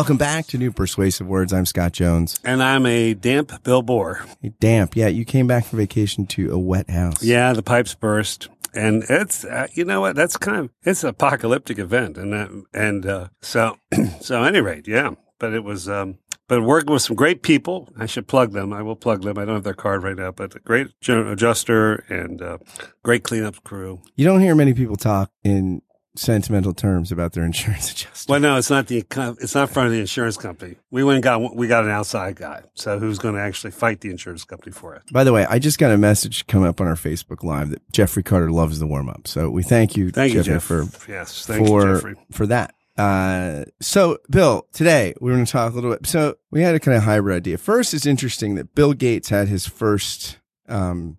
Welcome back to New Persuasive Words. I'm Scott Jones. And I'm a damp Bill Borror. Damp. Yeah, you came back from vacation to a wet house. Yeah, the pipes burst. And it's, uh, you know what? That's kind of, it's an apocalyptic event. And that, and, uh, so, so any rate, yeah. But it was, um, but working with some great people. I should plug them. I will plug them. I don't have their card right now, but a great adjuster and uh, great cleanup crew. You don't hear many people talk in sentimental terms about their insurance adjuster. Well, no, it's not the it's not front of the insurance company. We went and got we got an outside guy, so who's going to actually fight the insurance company for it? By the way, I just got a message come up on our Facebook Live that Jeffrey Carter loves the warm up. So we thank you, thank Jeffrey, you, Jeff. for yes, thank for you, Jeffrey. for that. Uh, so Bill, today we're going to talk a little bit. So we had a kind of hybrid idea. First, it's interesting that Bill Gates had his first, um,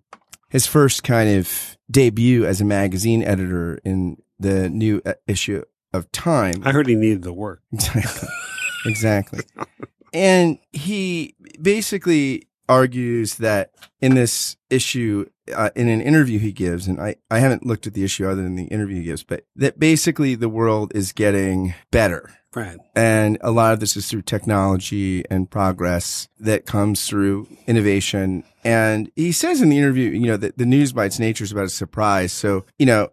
his first kind of debut as a magazine editor in the new uh, issue of Time. I heard he needed the work. Exactly. exactly. and he basically argues that in this issue, uh, in an interview he gives, and I, I haven't looked at the issue other than the interview he gives, but that basically the world is getting better. Right. And a lot of this is through technology and progress that comes through innovation. And he says in the interview, you know, that the news by its nature is about a surprise. So, you know,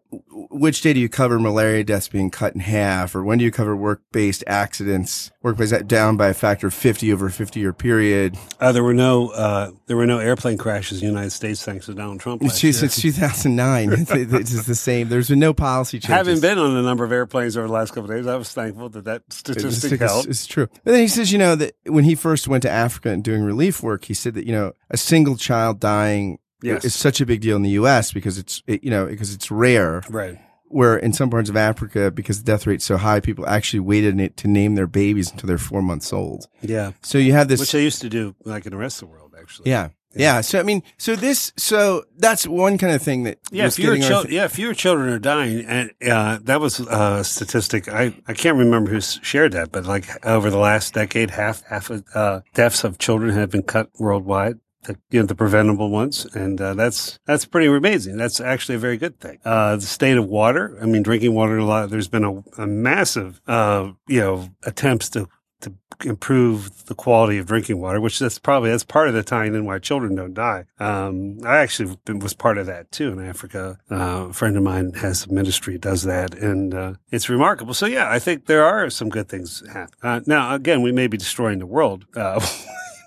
which day do you cover malaria deaths being cut in half? Or when do you cover work-based accidents, workplace down by a factor of 50 over a 50 year period? Uh, there were no, uh, there were no airplane crashes in the United States thanks to Donald Trump. It's, since 2009. it's the same. There's been no policy changes. Having been on a number of airplanes over the last couple of days, I was thankful that that statistic held. It's, true. But then he says, you know, that when he first went to Africa and doing relief work, he said that, you know, a single child dying yes. is such a big deal in the U.S. because it's, it, you know, because it's rare. Right. Where in some parts of Africa, because the death rate's so high, people actually waited to name their babies until they're four months old. Yeah. So you have this. Which they used to do like in the rest of the world, actually. Yeah. Yeah. yeah. So I mean, so this, so that's one kind of thing that. Yeah. Fewer children. yeah. Fewer children are dying, and uh, that was a statistic. I I can't remember who shared that, but like over the last decade, half half of uh, deaths of children have been cut worldwide. The, you know, the preventable ones. And, uh, that's, that's pretty amazing. That's actually a very good thing. Uh, the state of water. I mean, drinking water, a lot, there's been a, a massive, uh, you know, attempts to, to improve the quality of drinking water, which that's probably, that's part of the tying in why children don't die. Um, I actually was part of that too in Africa. Uh, a friend of mine has a ministry does that and, uh, it's remarkable. So yeah, I think there are some good things happening. Uh, now again, we may be destroying the world.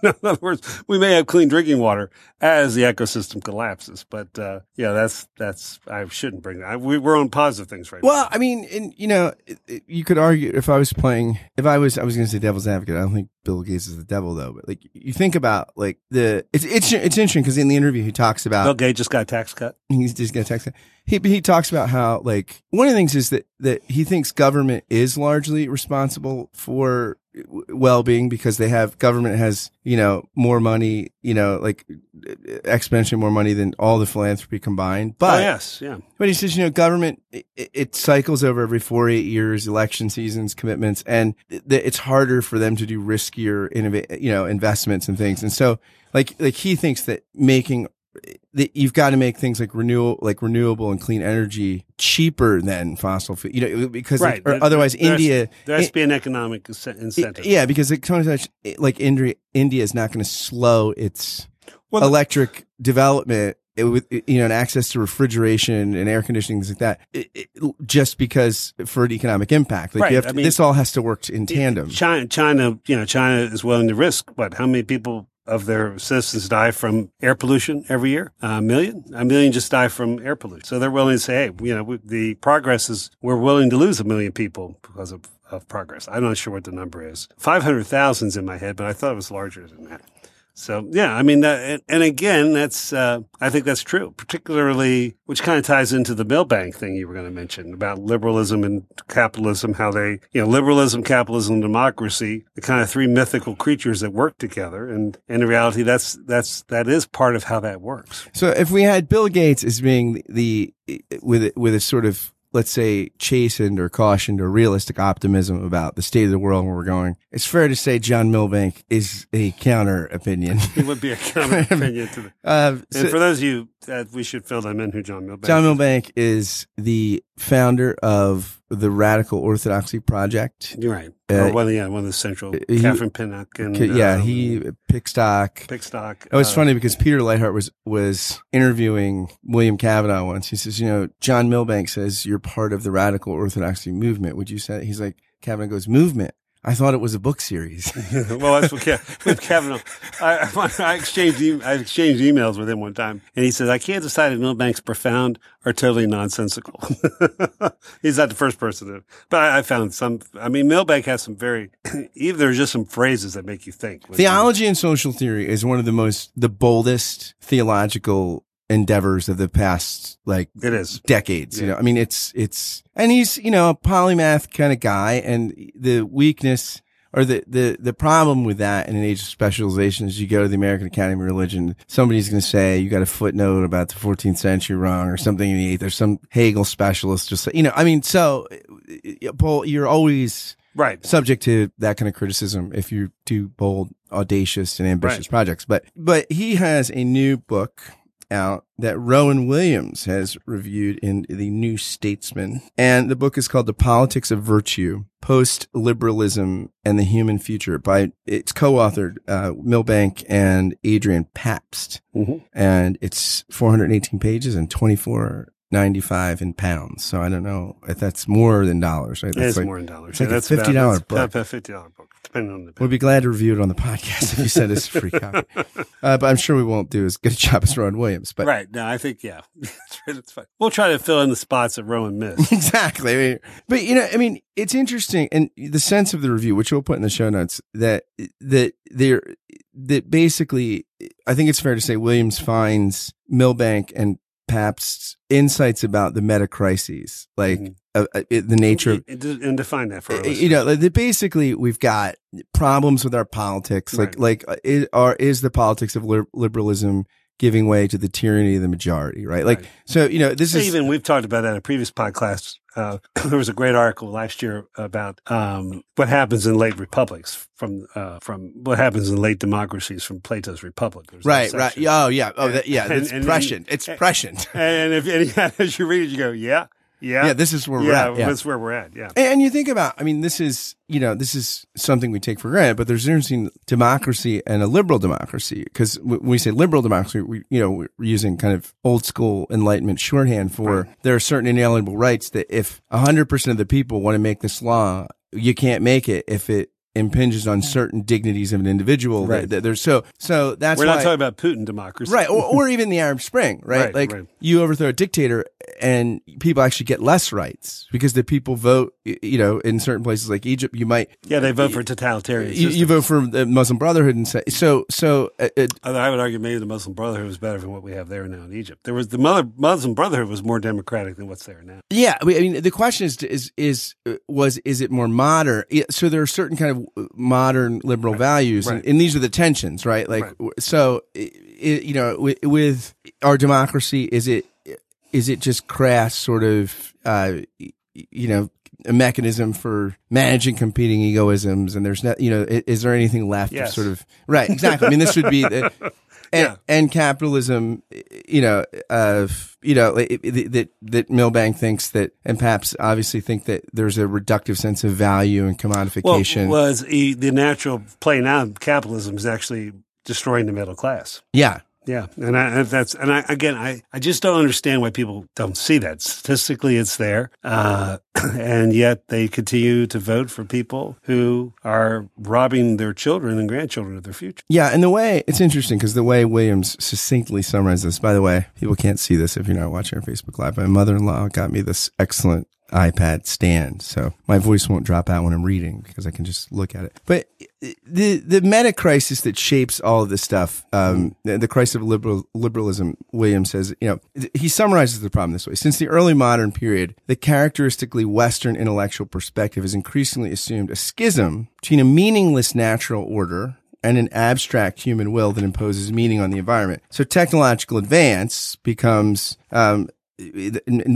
In other words, we may have clean drinking water as the ecosystem collapses. But uh, yeah, that's that's I shouldn't bring that. We, we're on positive things right well, now. Well, I mean, and, you know, it, it, you could argue if I was playing, if I was, I was going to say devil's advocate. I don't think Bill Gates is the devil though. But like, you think about like the it's it's it's interesting because in the interview he talks about Bill Gates just got a tax cut. He's just got a tax cut. He he talks about how like one of the things is that that he thinks government is largely responsible for well-being because they have government has you know more money you know like exponentially more money than all the philanthropy combined. Oh, but oh, yes yeah. but he says you know government it, it, cycles over every four eight years election seasons commitments and it's harder for them to do riskier innovate you know investments and things. And so like like he thinks that making you've got to make things like renewal, like renewable and clean energy cheaper than fossil fuel, you know, because right. like, otherwise there India, there has to be an economic incentive. Yeah. Because like, like India, India is not going to slow its well, electric development with you know, and access to refrigeration and air conditioning, things like that, it, it, just because for an economic impact. Like right. you have to, I mean, this all has to work in tandem. China, China, you know, China is willing to risk, but how many people of their citizens die from air pollution every year. A million, a million just die from air pollution. So they're willing to say, hey, you know, the progress is we're willing to lose a million people because of, of progress. I'm not sure what the number is. 500,000 is in my head, but I thought it was larger than that. So yeah, I mean, that, and, again, that's uh, I think that's true, particularly which kind of ties into the Milbank thing you were going to mention about liberalism and capitalism, how they, you know, liberalism, capitalism, democracy, the kind of three mythical creatures that work together, and, and in reality, that's that's that is part of how that works. So if we had Bill Gates as being the, the with with a sort of let's say chastened or cautioned or realistic optimism about the state of the world where we're going, it's fair to say John Milbank is a counter opinion. he would be a counter opinion to the. Uh, so and for those of you that we should fill them in who John Milbank John Milbank is the founder of the Radical Orthodoxy Project. You're right. Uh, or one, of- yeah, one of the central, he- Catherine Pinnock and yeah, um, he Pickstock. Pickstock. It was uh, funny because Peter Leithart was was interviewing William Cavanaugh once. He says, you know, John Milbank says you're part of the radical orthodoxy movement. Would you say? He's like, Cavanaugh goes, movement. I thought it was a book series. well, that's what Kev, with Cavanaugh. I, I exchanged e- I exchanged emails with him one time, and he says I can't decide if Milbank's profound or totally nonsensical. He's not the first person to, but I, I found some. I mean, Milbank has some very. Even there's just some phrases that make you think. Theology and social theory is one of the most, the boldest theological endeavors of the past, like, It is. decades. You know, I mean, it's, it's, and he's, you know, a polymath kind of guy. And the weakness or the, the, the problem with that in an age of specialization is you go to the American Academy of Religion, somebody's going to say you got a footnote about the 14th century wrong or something in the eighth. There's some Hegel specialist just, you know, I mean, so, uh, Paul, you're always, Right. subject to that kind of criticism if you do bold, audacious, and ambitious Right. projects. But but he has a new book out that Rowan Williams has reviewed in the New Statesman, and the book is called "The Politics of Virtue: Post Liberalism and the Human Future." By it's co-authored uh, Milbank and Adrian Pabst, Mhm. and it's 418 pages and 24.95 in pounds. So I don't know if that's more than dollars. Right? That's It's like- more than dollars. it's like Yeah, a that's about- $50 that's book. About a fifty dollar book, depending on the. We'd be glad to review it on the podcast if you send us a free copy. Uh, but I'm sure we won't do as good a job as Rowan Williams. But right. No, I think yeah, that's. It's fine. We'll try to fill in the spots that Rowan missed. exactly. I mean, but you know, I mean, it's interesting, and the sense of the review, which we'll put in the show notes, that that there that basically, I think it's fair to say Williams finds Milbank and Pabst's insights about the meta crises, like Mhm. uh, uh, the nature of and, define that for Uh, you know, like, basically we've got problems with our politics. Like, Right. like, uh, is, are, is the politics of li- liberalism giving way to the tyranny of the majority? Right. Like, Right. so, you know, this is, even we've talked about that in a previous podcast. Uh, there was a great article last year about um, what happens in late republics from uh, from what happens in late democracies from Plato's Republic. There's right, right. Oh, yeah. Oh, that, yeah. and- It's and- prescient. It's and- prescient. And if and as you read it, you go, yeah, yeah, Yeah. This is where we're yeah, at. Yeah. that's where we're at. Yeah, And you think about, I mean, this is, you know, this is something we take for granted, but there's a difference between democracy and a liberal democracy. Cause when we say liberal democracy, we, you know, we're using kind of old school enlightenment shorthand for there are certain inalienable rights that if 100% of the people want to make this law, you can't make it if it impinges on certain dignities of an individual. Right. That, that there's so, so that's we're why. not talking about Putin democracy, Right, or, or even the Arab Spring, right? Right, like right. you overthrow a dictator, and people actually get less rights because the people vote. You know, in certain places like Egypt, you might yeah, they vote for totalitarian. you, you vote for the Muslim Brotherhood and say so. So uh, uh, I would argue maybe the Muslim Brotherhood was better than what we have there now in Egypt. There was the Mother, Muslim Brotherhood was more democratic than what's there now. yeah, I mean, the question is is is uh, was is it more modern? So there are certain kind of modern liberal values, Right. and, and these are the tensions, right? Like Right. so, i i you know, with, with our democracy, is it is it just crass sort of uh, you know a mechanism for managing competing egoisms and there's not you know is, is there anything left Yes. of sort of right exactly i mean this would be the, and, Yeah. and capitalism you know of you know that that Milbank thinks that and Pabst obviously think that there's a reductive sense of value and Well, commodification was the natural play now? Capitalism is actually destroying the middle class. yeah Yeah, and I, that's and I again I, I just don't understand why people don't see that. Statistically, it's there, uh, and yet they continue to vote for people who are robbing their children and grandchildren of their future. Yeah, and the way it's interesting because the way Williams succinctly summarizes this. By the way, people can't see this if you're not watching our Facebook Live. My mother-in-law got me this excellent iPad stand, so my voice won't drop out when I'm reading because I can just look at it. But the the meta crisis that shapes all of this stuff, um, the, the crisis of liberal, liberalism, Williams says, you know, he summarizes the problem this way: since the early modern period, the characteristically Western intellectual perspective has increasingly assumed a schism between a meaningless natural order and an abstract human will that imposes meaning on the environment. So technological advance becomes, um,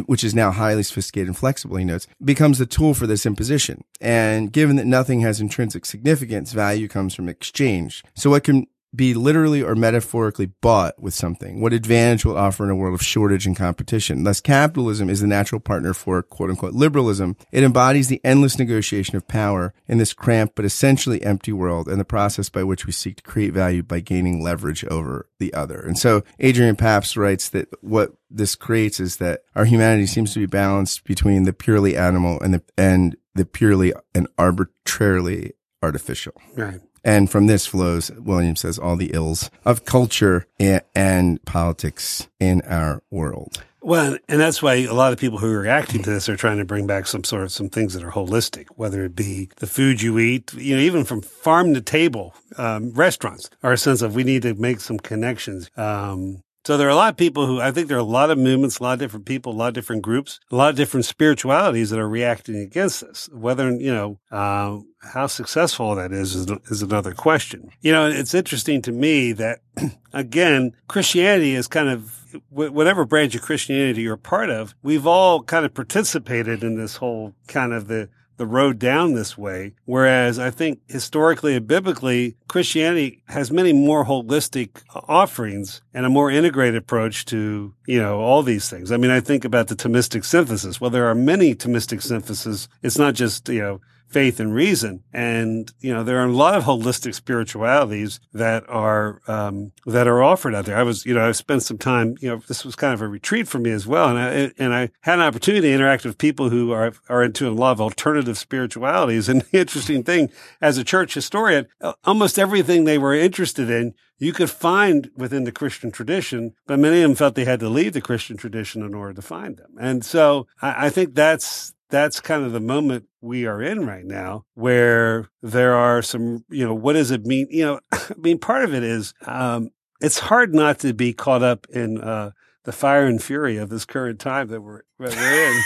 which is now highly sophisticated and flexible, he notes, becomes the tool for this imposition. And given that nothing has intrinsic significance, value comes from exchange. So what can be literally or metaphorically bought with something? What advantage will offer in a world of shortage and competition? Thus, capitalism is the natural partner for quote unquote liberalism. It embodies the endless negotiation of power in this cramped but essentially empty world and the process by which we seek to create value by gaining leverage over the other. And so Adrian Pabst writes that what this creates is that our humanity seems to be balanced between the purely animal and the, and the purely and arbitrarily artificial. Right. And from this flows, William says, all the ills of culture and, politics in our world. Well, and that's why a lot of people who are reacting to this are trying to bring back some sort of some things that are holistic, whether it be the food you eat, you know, even from farm to table, um, restaurants our sense of we need to make some connections. Um, so there are a lot of people who I think there are a lot of movements, a lot of different people, a lot of different groups, a lot of different spiritualities that are reacting against this. Whether you know uh, how successful that is, is is another question. You know, it's interesting to me that again, Christianity is kind of whatever branch of Christianity you're a part of. We've all kind of participated in this whole kind of the the road down this way. Whereas I think historically and biblically, Christianity has many more holistic offerings and a more integrated approach to, you know, all these things. I mean, I think about the Thomistic synthesis. Well, there are many Thomistic syntheses. It's not just, you know, faith and reason. And, you know, there are a lot of holistic spiritualities that are, um, that are offered out there. I was, you know, I've spent some time, you know, this was kind of a retreat for me as well. And I, and I had an opportunity to interact with people who are, are into a lot of alternative spiritualities. And the interesting thing as a church historian, almost everything they were interested in, you could find within the Christian tradition, but many of them felt they had to leave the Christian tradition in order to find them. And so I, I think that's, that's kind of the moment we are in right now where there are some, you know, what does it mean? You know, I mean, part of it is, um, it's hard not to be caught up in, uh, the fire and fury of this current time that we're, that we're in.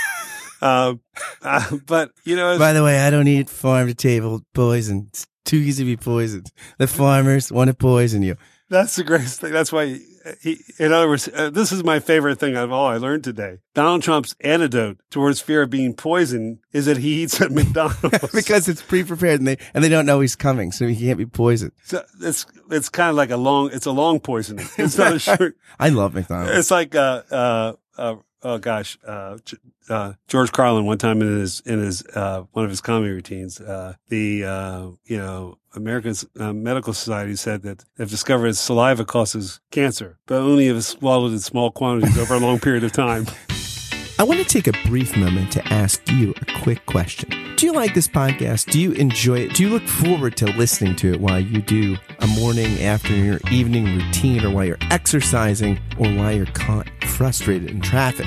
um, uh, but you know, by the way, I don't eat farm to table poison. It's too easy to be poisoned. The farmers want to poison you. That's the greatest thing. That's why he, in other words, uh, this is my favorite thing of all I learned today. Donald Trump's antidote towards fear of being poisoned is that he eats at McDonald's because it's pre-prepared and they and they don't know he's coming, so he can't be poisoned. So it's it's kind of like a long it's a long poisoning. It's not a short. I love McDonald's. It's like uh uh uh oh gosh, uh, uh, George Carlin one time in his in his uh, one of his comedy routines, uh, the uh, you know American uh, Medical Society said that they've discovered saliva causes cancer, but only if it's swallowed in small quantities over a long period of time. I want to take a brief moment to ask you a quick question. Do you like this podcast? Do you enjoy it? Do you look forward to listening to it while you do a morning, afternoon, or evening routine, or while you're exercising, or while you're caught frustrated in traffic?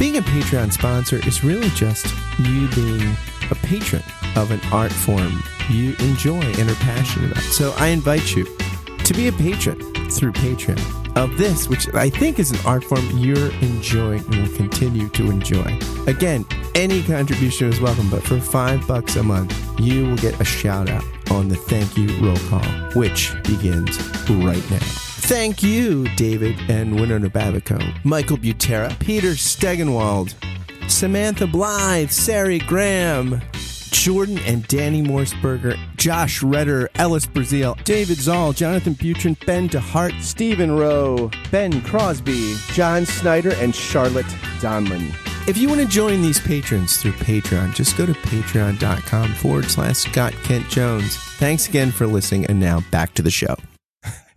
Being a Patreon sponsor is really just you being a patron of an art form you enjoy and are passionate about. So I invite you to be a patron through Patreon of this, which I think is an art form you're enjoying and will continue to enjoy. Again, any contribution is welcome, but for five bucks a month, you will get a shout out on the thank you roll call, which begins right now. Thank you, David and Winona Babico, Michael Butera, Peter Stegenwald, Samantha Blythe, Sari Graham, Jordan and Danny Morseberger, Josh Redder, Ellis Brazil, David Zoll, Jonathan Butrin, Ben DeHart, Stephen Rowe, Ben Crosby, John Snyder, and Charlotte Donlin. If you want to join these patrons through Patreon, just go to patreon.com forward slash Scott Kent Jones. Thanks again for listening, and now back to the show.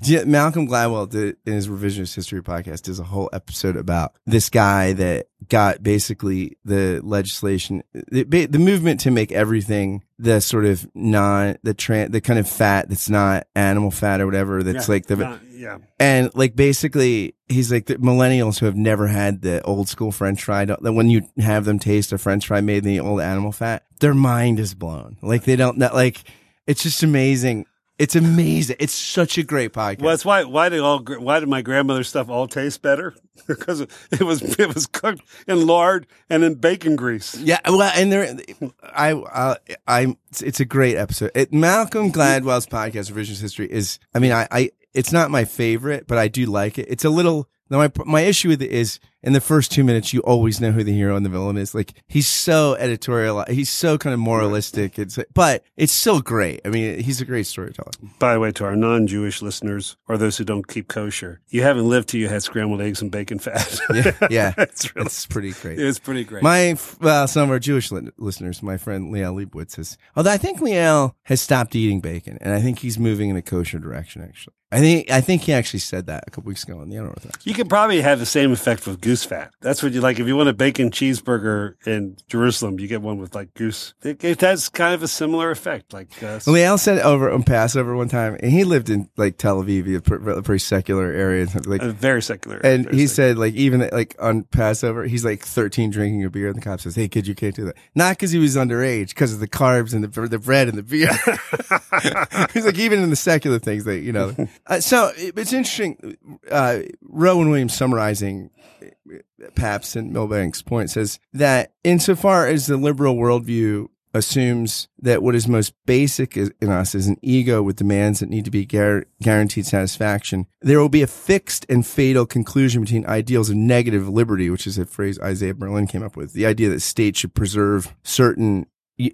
Yeah, Malcolm Gladwell did in his revisionist history podcast does a whole episode about this guy that got basically the legislation, the, the movement to make everything the sort of non the tran the kind of fat that's not animal fat or whatever that's yeah, like the not, yeah. and like basically he's like the millennials who have never had the old school French fry that when you have them taste a French fry made in the old animal fat their mind is blown. Like they don't that like it's just amazing It's amazing. It's such a great podcast. Well, that's why. Why did all? Why did my grandmother's stuff all taste better? because it was it was cooked in lard and in bacon grease. Yeah, well, and there, I, I, I, it's a great episode. It, Malcolm Gladwell's podcast, Revisionist History, is. I mean, I, I, it's not my favorite, but I do like it. It's a little. My my issue with it is in the first two minutes, you always know who the hero and the villain is. Like he's so editorial, he's so kind of moralistic. It's but it's still great. I mean, he's a great storyteller. By the way, to our non-Jewish listeners or those who don't keep kosher, you haven't lived till you had scrambled eggs and bacon fat. yeah, yeah, it's, really, it's pretty great. It's pretty great. My well, some of our Jewish li- listeners, my friend Liel Leibowitz says, although I think Liel has stopped eating bacon, and I think he's moving in a kosher direction. Actually, I think I think he actually said that a couple weeks ago on the Unorthodox. You could probably have the same effect with goose fat. That's what you like. If you want a bacon cheeseburger in Jerusalem, you get one with like goose. It, it has kind of a similar effect. Like uh, Liel said over on Passover one time, and he lived in like Tel Aviv, a pretty, pretty secular area, like a very secular. And very he secular. said, like, even like on Passover, he's like 13 drinking a beer, and the cop says, "Hey, kid, you can't do that." Not because he was underage, because of the carbs and the the bread and the beer. he's like, even in the secular things, that you know. Uh, so it, it's interesting. Uh, Rowan Williams summarizing Pabst and Milbank's point says that insofar as the liberal worldview assumes that what is most basic in us is an ego with demands that need to be gar- guaranteed satisfaction. There will be a fixed and fatal conclusion between ideals of negative liberty, which is a phrase Isaiah Berlin came up with, the idea that states should preserve certain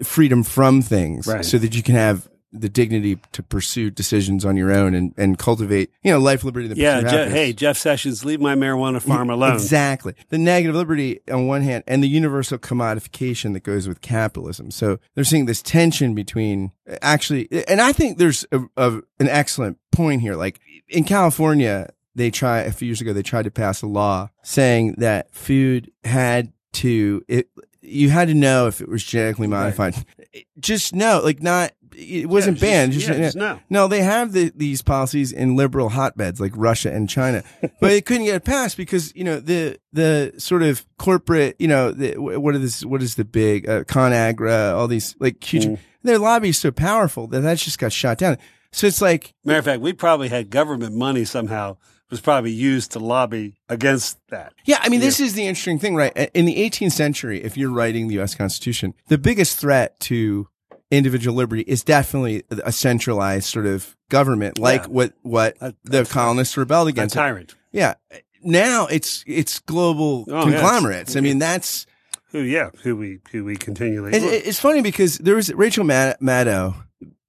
freedom from things Right. so that you can have the dignity to pursue decisions on your own and, and cultivate, you know, life, liberty, and the yeah, Je- hey, Jeff Sessions, leave my marijuana farm alone. Exactly. The negative liberty on one hand and the universal commodification that goes with capitalism. So they're seeing this tension between actually, and I think there's a, a, an excellent point here. Like in California, they try, a few years ago, they tried to pass a law saying that food had to, it, you had to know if it was genetically modified. Just know, like not, it wasn't just- banned. Just, yeah, just know. No, they have the, these policies in liberal hotbeds like Russia and China, but it couldn't get it passed because you know the the sort of corporate, you know, the, what is this? What is the big uh, ConAgra? All these like huge. Mm. Their lobby is so powerful that that just got shot down. So it's like Matter of fact, we probably had government money somehow was probably used to lobby against that. Yeah, I mean, this is the interesting thing, right? In the 18th century, if you're writing the U.S. Constitution, the biggest threat to individual liberty is definitely a centralized sort of government, like Yeah. what what A- the colonists rebelled against. A tyrant. Yeah, now it's it's global Oh, conglomerates. I mean, that's Who, yeah, who we who we continually. it, it- it's funny because there was Rachel Maddow.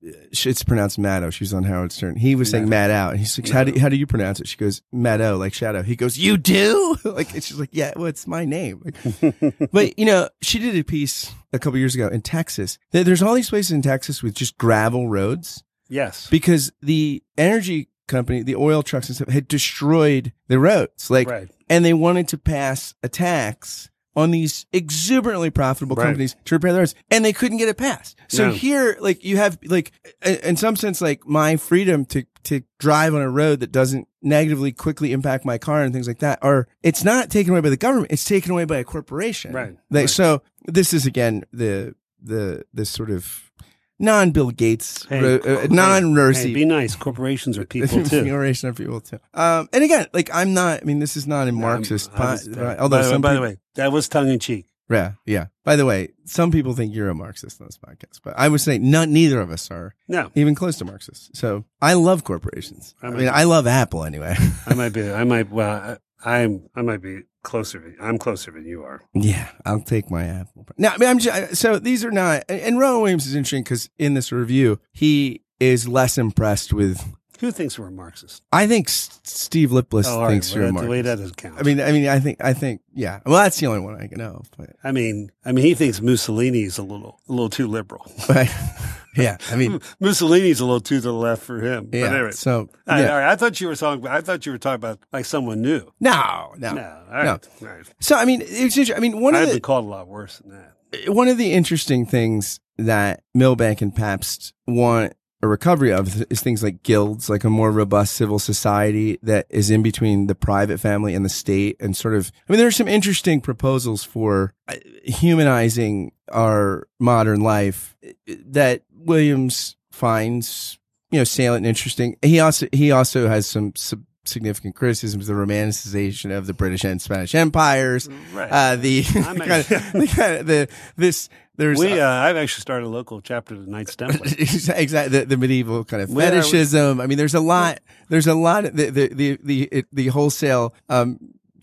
It's pronounced Maddow. She's on Howard Stern. He was saying Mad out. And he's like, how do, how do you pronounce it? She goes, Maddow, like shadow. He goes, you do? like, and she's like, yeah, well, it's my name. Like, but, you know, she did a piece a couple years ago in Texas. There's all these places in Texas with just gravel roads yes. because the energy company, the oil trucks and stuff had destroyed the roads. Like, Right. and they wanted to pass a tax on these exuberantly profitable Right. companies to repair the roads, and they couldn't get it passed. So No. here, like you have, like in some sense, like my freedom to to drive on a road that doesn't negatively quickly impact my car and things like that are it's not taken away by the government; it's taken away by a corporation. Right. They, Right. So this is again the the this sort of non Bill Gates, Hey, uh, non Hey, be nice. Corporations are people too. generation of people too. Um, and again, like I'm not. I mean, this is not a Marxist. Was- po- although by, the way- some by the way, that was tongue in cheek. yeah, yeah. By the way, some people think you're a Marxist on this podcast, but I would say not. Neither of us are No, even close to Marxists. So I love corporations. I, I mean, might- I love Apple anyway. I might be. I might. Well, I, I'm. I might be closer. I'm closer than you are. yeah, I'll take my Apple. Now, I mean, I'm just, so these are not. And, Rowan Williams is interesting because in this review, he is less impressed with. Who thinks we're a Marxist? I think S- Steve Lipless Oh, right. thinks Well, you're that- Marxist. the way that doesn't count. I mean, I mean, I think, I think, yeah. Well, that's the only one I can know. But, I mean, I mean, he thinks Mussolini's a little, a little too liberal. but yeah, I mean, Mussolini's a little too to the left for him. yeah. But anyway, So, all right, yeah. all right. I thought you were talking. I thought you were talking about like someone new. no, no, No, all right, all right. So, I mean, it's interesting. I mean, one of I've the, called a lot worse than that. one of the interesting things that Milbank and Pabst want a recovery of is things like guilds, like a more robust civil society that is in between the private family and the state and sort of, I mean, there are some interesting proposals for uh, humanizing our modern life that Williams finds you know salient and interesting. He also he also has some. some significant criticisms the romanticization of the British and Spanish empires Right. uh the kind of, the, kind of the this there's we, uh, I've actually started a local chapter of the Knights Templar. exactly the, the medieval kind of fetishism. I mean, there's a lot. There's a lot. The the the the, it- the wholesale um,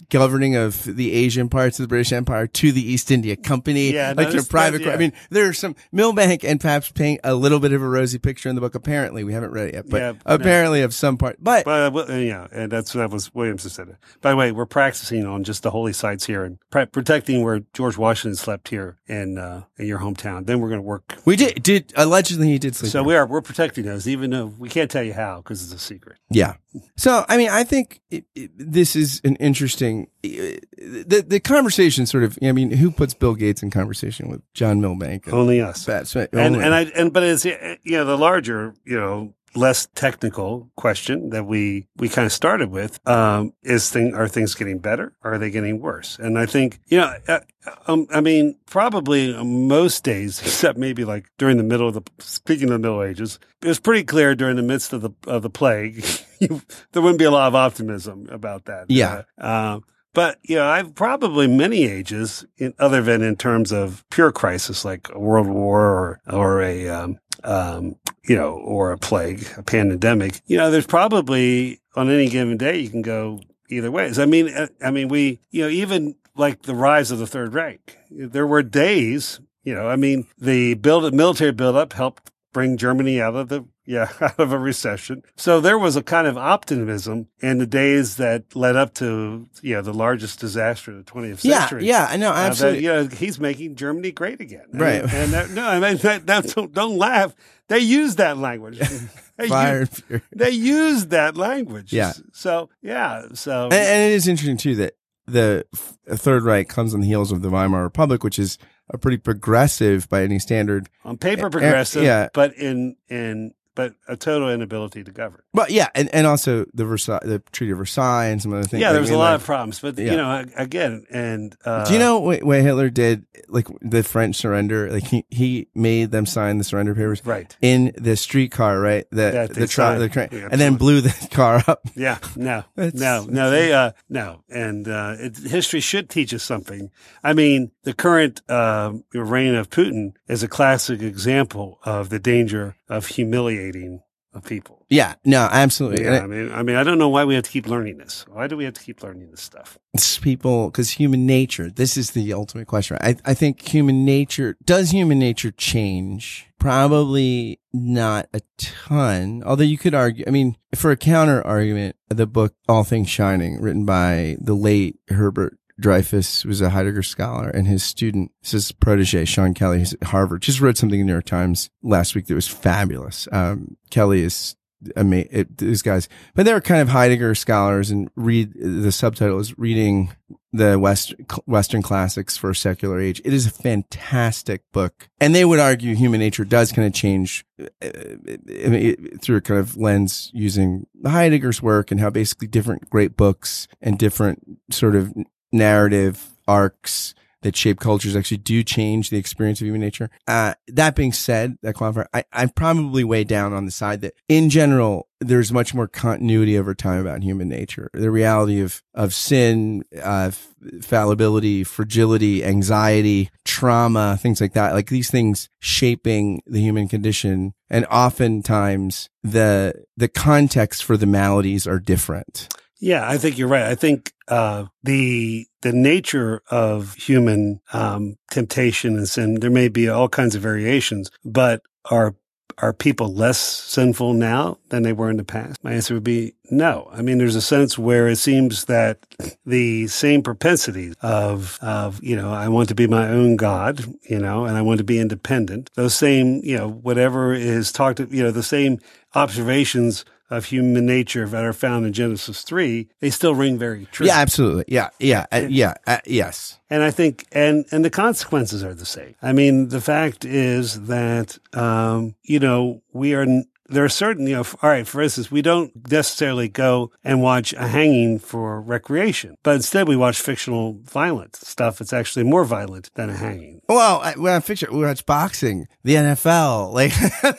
governing of the Asian parts of the British Empire to the East India Company, Yeah, like there's- private. yeah. I mean, there's some Milbank and Pabst paint a little bit of a rosy picture in the book. Apparently, we haven't read it yet, but Yeah, no. apparently of some part. But But uh, well, yeah, and that's that was Williams who said it. By the way, we're practicing on just the holy sites here and pre- protecting where George Washington slept here in uh, in your hometown. Then we're going to work. we did did allegedly he did sleep. So there. we are we're protecting those, even though we can't tell you how because it's a secret. Yeah. So, I mean, I think it, it, this is an interesting, the, the conversation sort of, I mean, who puts Bill Gates in conversation with John Milbank? And Only us. Pat Smith? and and I and but it's uh, you know the larger you know less technical question that we we kind of started with um, is thing are things getting better or are they getting worse? And I think you know uh, um, I mean probably most days except maybe like during the middle of the speaking of the Middle Ages it was pretty clear during the midst of the of the plague you, there wouldn't be a lot of optimism about that. Yeah. Uh, uh, but you know, I've probably many ages, in, other than in terms of pure crisis like a world war or or a um, um, you know or a plague, a pandemic. You know, there's probably on any given day you can go either ways. I mean, uh, I mean, we you know even like the rise of the Third Reich, there were days. You know, I mean, the build military buildup helped bring Germany out of the yeah out of a recession. So there was a kind of optimism in the days that led up to you know the largest disaster of the 20th yeah, century. yeah, I know, Uh, that, absolutely. you know, he's making Germany great again. And- Right. And, that, no, I mean, that, that, don't, don't laugh. They use that language. They Fire use, and fury. they use that language. Yeah. So, yeah. So, And, and it is interesting too that the Third Reich comes on the heels of the Weimar Republic, which is a pretty progressive by any standard. on paper progressive, yeah. but in, in, but a total inability to govern. But yeah, and, and also the Versailles, the Treaty of Versailles and some other things. Yeah, there was I a mean, lot like- of problems, but Yeah. you know, again, and uh, Do you know what, what Hitler did? Like the French surrender, like he, he made them sign the surrender papers right? in the streetcar, right? The, That the, the train, Yeah, and then blew the car up. Yeah, no, no, no. They, uh, no, and uh, it, history should teach us something. I mean, the current uh, reign of Putin is a classic example of the danger of humiliating people. Yeah, no, absolutely. Yeah, I mean, I mean, I don't know why we have to keep learning this. Why do we have to keep learning this stuff? it's people, because human nature, this is the ultimate question. I, I think human nature, does human nature change? Probably not a ton, although you could argue, I mean, for a counter argument, the book All Things Shining, written by the late Hubert Dreyfus was a Heidegger scholar and his student, his protege, Sean Kelly, who's at Harvard, just wrote something in the New York Times last week that was fabulous. Um, Kelly is amazing. these guys, but they're kind of Heidegger scholars and read the subtitle is reading the West, Western classics for a secular age. It is a fantastic book. And they would argue human nature does kind of change uh, through a kind of lens using Heidegger's work and how basically different great books and different sort of narrative arcs that shape cultures actually do change the experience of human nature. Uh, that being said, that qualifier, I, I'm probably way down on the side that in general, there's much more continuity over time about human nature. The reality of, of sin, uh, fallibility, fragility, anxiety, trauma, things like that. Like these things shaping the human condition. And oftentimes the, the context for the maladies are different. Yeah, I think you're right. I think uh, the the nature of human um, temptation and sin, there may be all kinds of variations, but are are people less sinful now than they were in the past? My answer would be no. I mean, there's a sense where it seems that the same propensities of of you know, I want to be my own god, you know, and I want to be independent. Those same, you know, whatever is talked, you know, the same observations of human nature that are found in Genesis 3, they still ring very true. Yeah, absolutely. Yeah. Yeah. Uh, yeah. Uh, yes. And I think, and, and the consequences are the same. I mean, the fact is that, um, you know, we are, there are certain, you know, all right, for instance, we don't necessarily go and watch a hanging for recreation, but instead we watch fictional violent stuff that's actually more violent than a hanging. Oh, well, I, when I picture, we watch boxing, the NFL, like,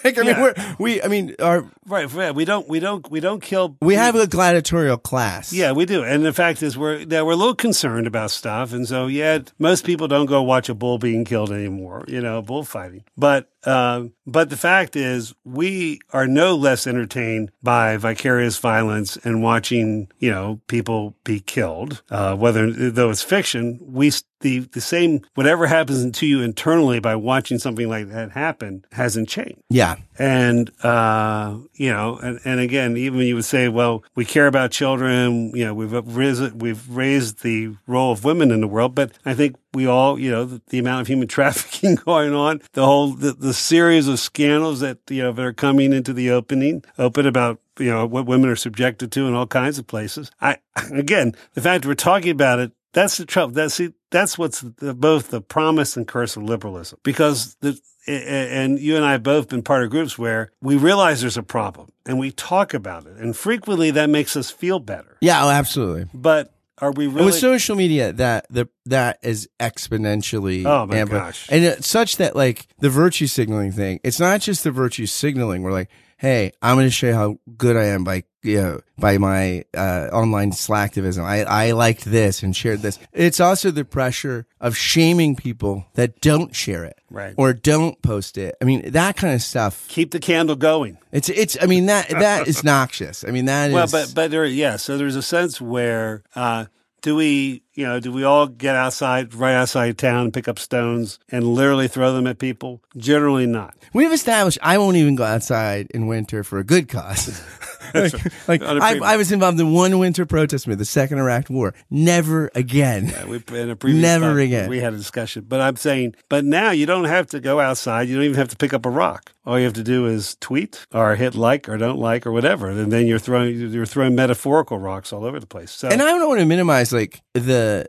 like I mean, Yeah. we're, we, I mean, our, Right, right. We don't, we don't, we don't kill. we have a gladiatorial class. Yeah, we do. And the fact is, we're that we're a little concerned about stuff, and so yeah, most people don't go watch a bull being killed anymore. You know, bullfighting. But um, but the fact is, we are no less entertained by vicarious violence and watching you know people be killed. Uh, whether though it's fiction, we the the same whatever happens to you internally by watching something like that happen hasn't changed. Yeah. And, uh, you know, and, and again, even you would say, well, we care about children, you know, we've raised, we've raised the role of women in the world, but I think we all, you know, the, the amount of human trafficking going on, the whole, the, the series of scandals that, you know, that are coming into the opening, open about, you know, what women are subjected to in all kinds of places. I, again, the fact that we're talking about it, that's the trouble. That's see, that's what's the, both the promise and curse of liberalism. Because the and you and I have both been part of groups where we realize there's a problem and we talk about it, and frequently that makes us feel better. Yeah. Oh, absolutely. But are we And really? with social media, that the that is exponentially. Oh, my gosh. And such that like the virtue signaling thing. It's not just the virtue signaling. We're like, hey, I'm going to show you how good I am by you know by my uh, online slacktivism. I I liked this and shared this. It's also the pressure of shaming people that don't share it Right. or don't post it. I mean that kind of stuff. keep the candle going. It's it's. I mean that that is noxious. I mean that is. Well, but but there, yeah. So there's a sense where uh, do we, you know, do we all get outside, right outside town, and pick up stones and literally throw them at people? Generally, not. We've established I won't even go outside in winter for a good cause. like like I, I was involved in one winter protest with the Second Iraq War. Never again. We in a previous Never talk, again. We had a discussion, but I'm saying, but now you don't have to go outside. You don't even have to pick up a rock. All you have to do is tweet or hit like or don't like or whatever, and then you're throwing you're throwing metaphorical rocks all over the place. So And I don't want to minimize like the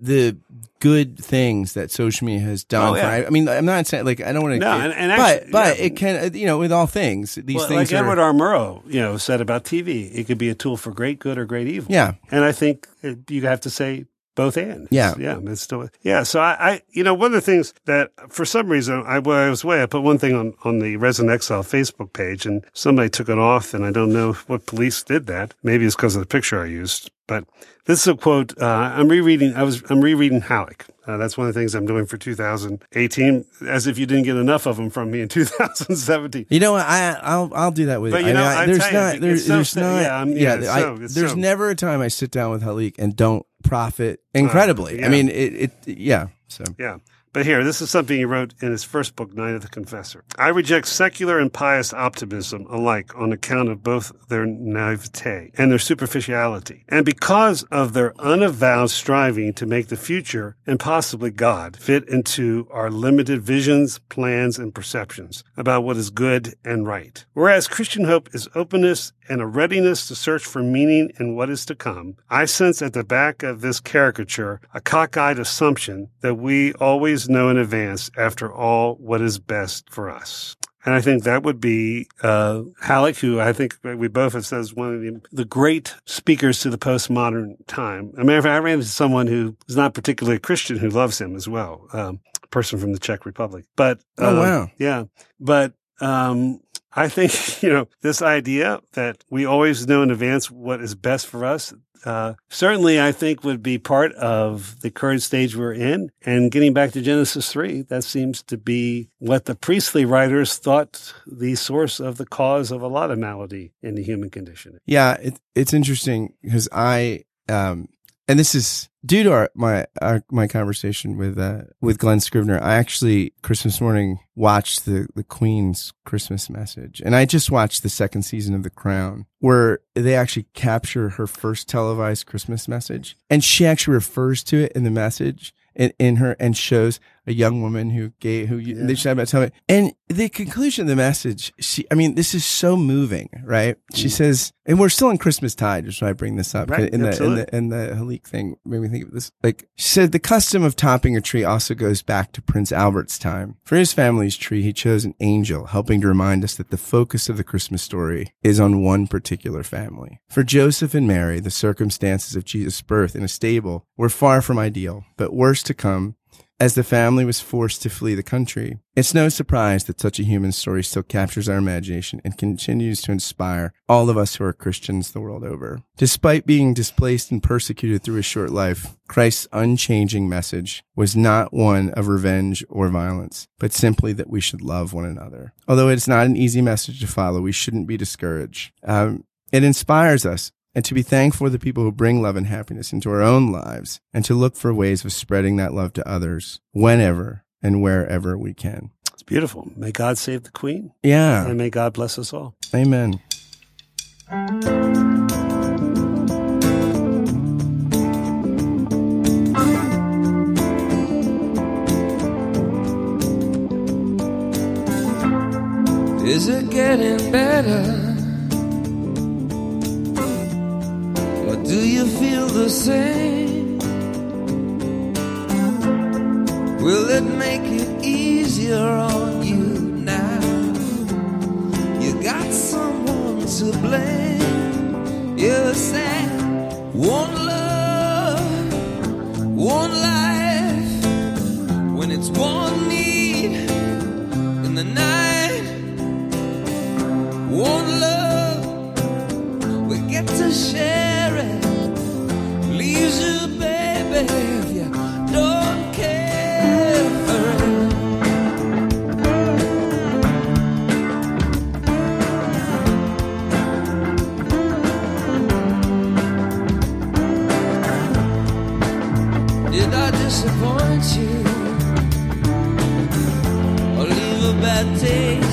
the good things that social media has done. Oh, yeah. for, I, mean, I'm not saying like I don't want to. No, and- and but actually, but yeah. it can you know with all things these well, things like are Edward R. Murrow, you know, said about TV, it could be a tool for great good or great evil. yeah And I think you have to say both and. Yeah. Yeah. It's still, yeah. So I, I, you know, one of the things that for some reason I, when I was away, I put one thing on, on the Resident Exile Facebook page and somebody took it off and I don't know what police did that. Maybe it's because of the picture I used, but this is a quote. Uh, I'm rereading, I was, I'm rereading Halik. Uh, that's one of the things I'm doing for 2018, as if you didn't get enough of them from me in 2017. You know what? I I'll I'll do that with But you. know, I mean, I, there's you, not there's so there's sad. not Yeah, I'm- yeah, it's I- so- there's so- never a time I sit down with Halik and don't profit uh, incredibly. yeah. I mean, it, it yeah. So Yeah. But here, this is something he wrote in his first book, Night of the Confessor. I reject secular and pious optimism alike on account of both their naivete and their superficiality, and because of their unavowed striving to make the future and possibly God fit into our limited visions, plans, and perceptions about what is good and right. Whereas Christian hope is openness and a readiness to search for meaning in what is to come, I sense at the back of this caricature a cockeyed assumption that we always know in advance, after all, what is best for us. And I think that would be uh, Halik, who I think we both have said is one of the, the great speakers to the postmodern time. As a matter of fact, I ran into someone who is not particularly a Christian who loves him as well, um, a person from the Czech Republic. But Oh, um, wow. yeah, but um, I think you know this idea that we always know in advance what is best for us. Uh, certainly, I think would be part of the current stage we're in. And getting back to Genesis three, that seems to be what the priestly writers thought the source of the cause of a lot of malady in the human condition. yeah, it, it's interesting because I um and this is due to our my our, my conversation with uh with Glen Scrivener. I actually Christmas morning watched the the Queen's Christmas message, and I just watched the second season of The Crown, where they actually capture her first televised Christmas message, and she actually refers to it in the message in, in her and shows a young woman who gave, who they just about telling me. And the conclusion of the message, she, I mean, this is so moving, right? She mm. says, and we're still in Christmas tide, just why I bring this up Right, in the, in the, in the Halik thing made me think of this. Like she said, the custom of topping a tree also goes back to Prince Albert's time. For his family's tree, he chose an angel, helping to remind us that the focus of the Christmas story is on one particular family. For Joseph and Mary, the circumstances of Jesus' birth in a stable were far from ideal, but worse to come as the family was forced to flee the country. It's no surprise that such a human story still captures our imagination and continues to inspire all of us who are Christians the world over. Despite being displaced and persecuted through his short life, Christ's unchanging message was not one of revenge or violence, but simply that we should love one another. Although it's not an easy message to follow, we shouldn't be discouraged. Um, it inspires us and to be thankful for the people who bring love and happiness into our own lives and to look for ways of spreading that love to others whenever and wherever we can. It's beautiful. May God save the Queen, Yeah. and may God bless us all. Amen. Is it getting better? Do you feel the same? Will it make it easier on you now? You got someone to blame. You said one love, one life. When it's one a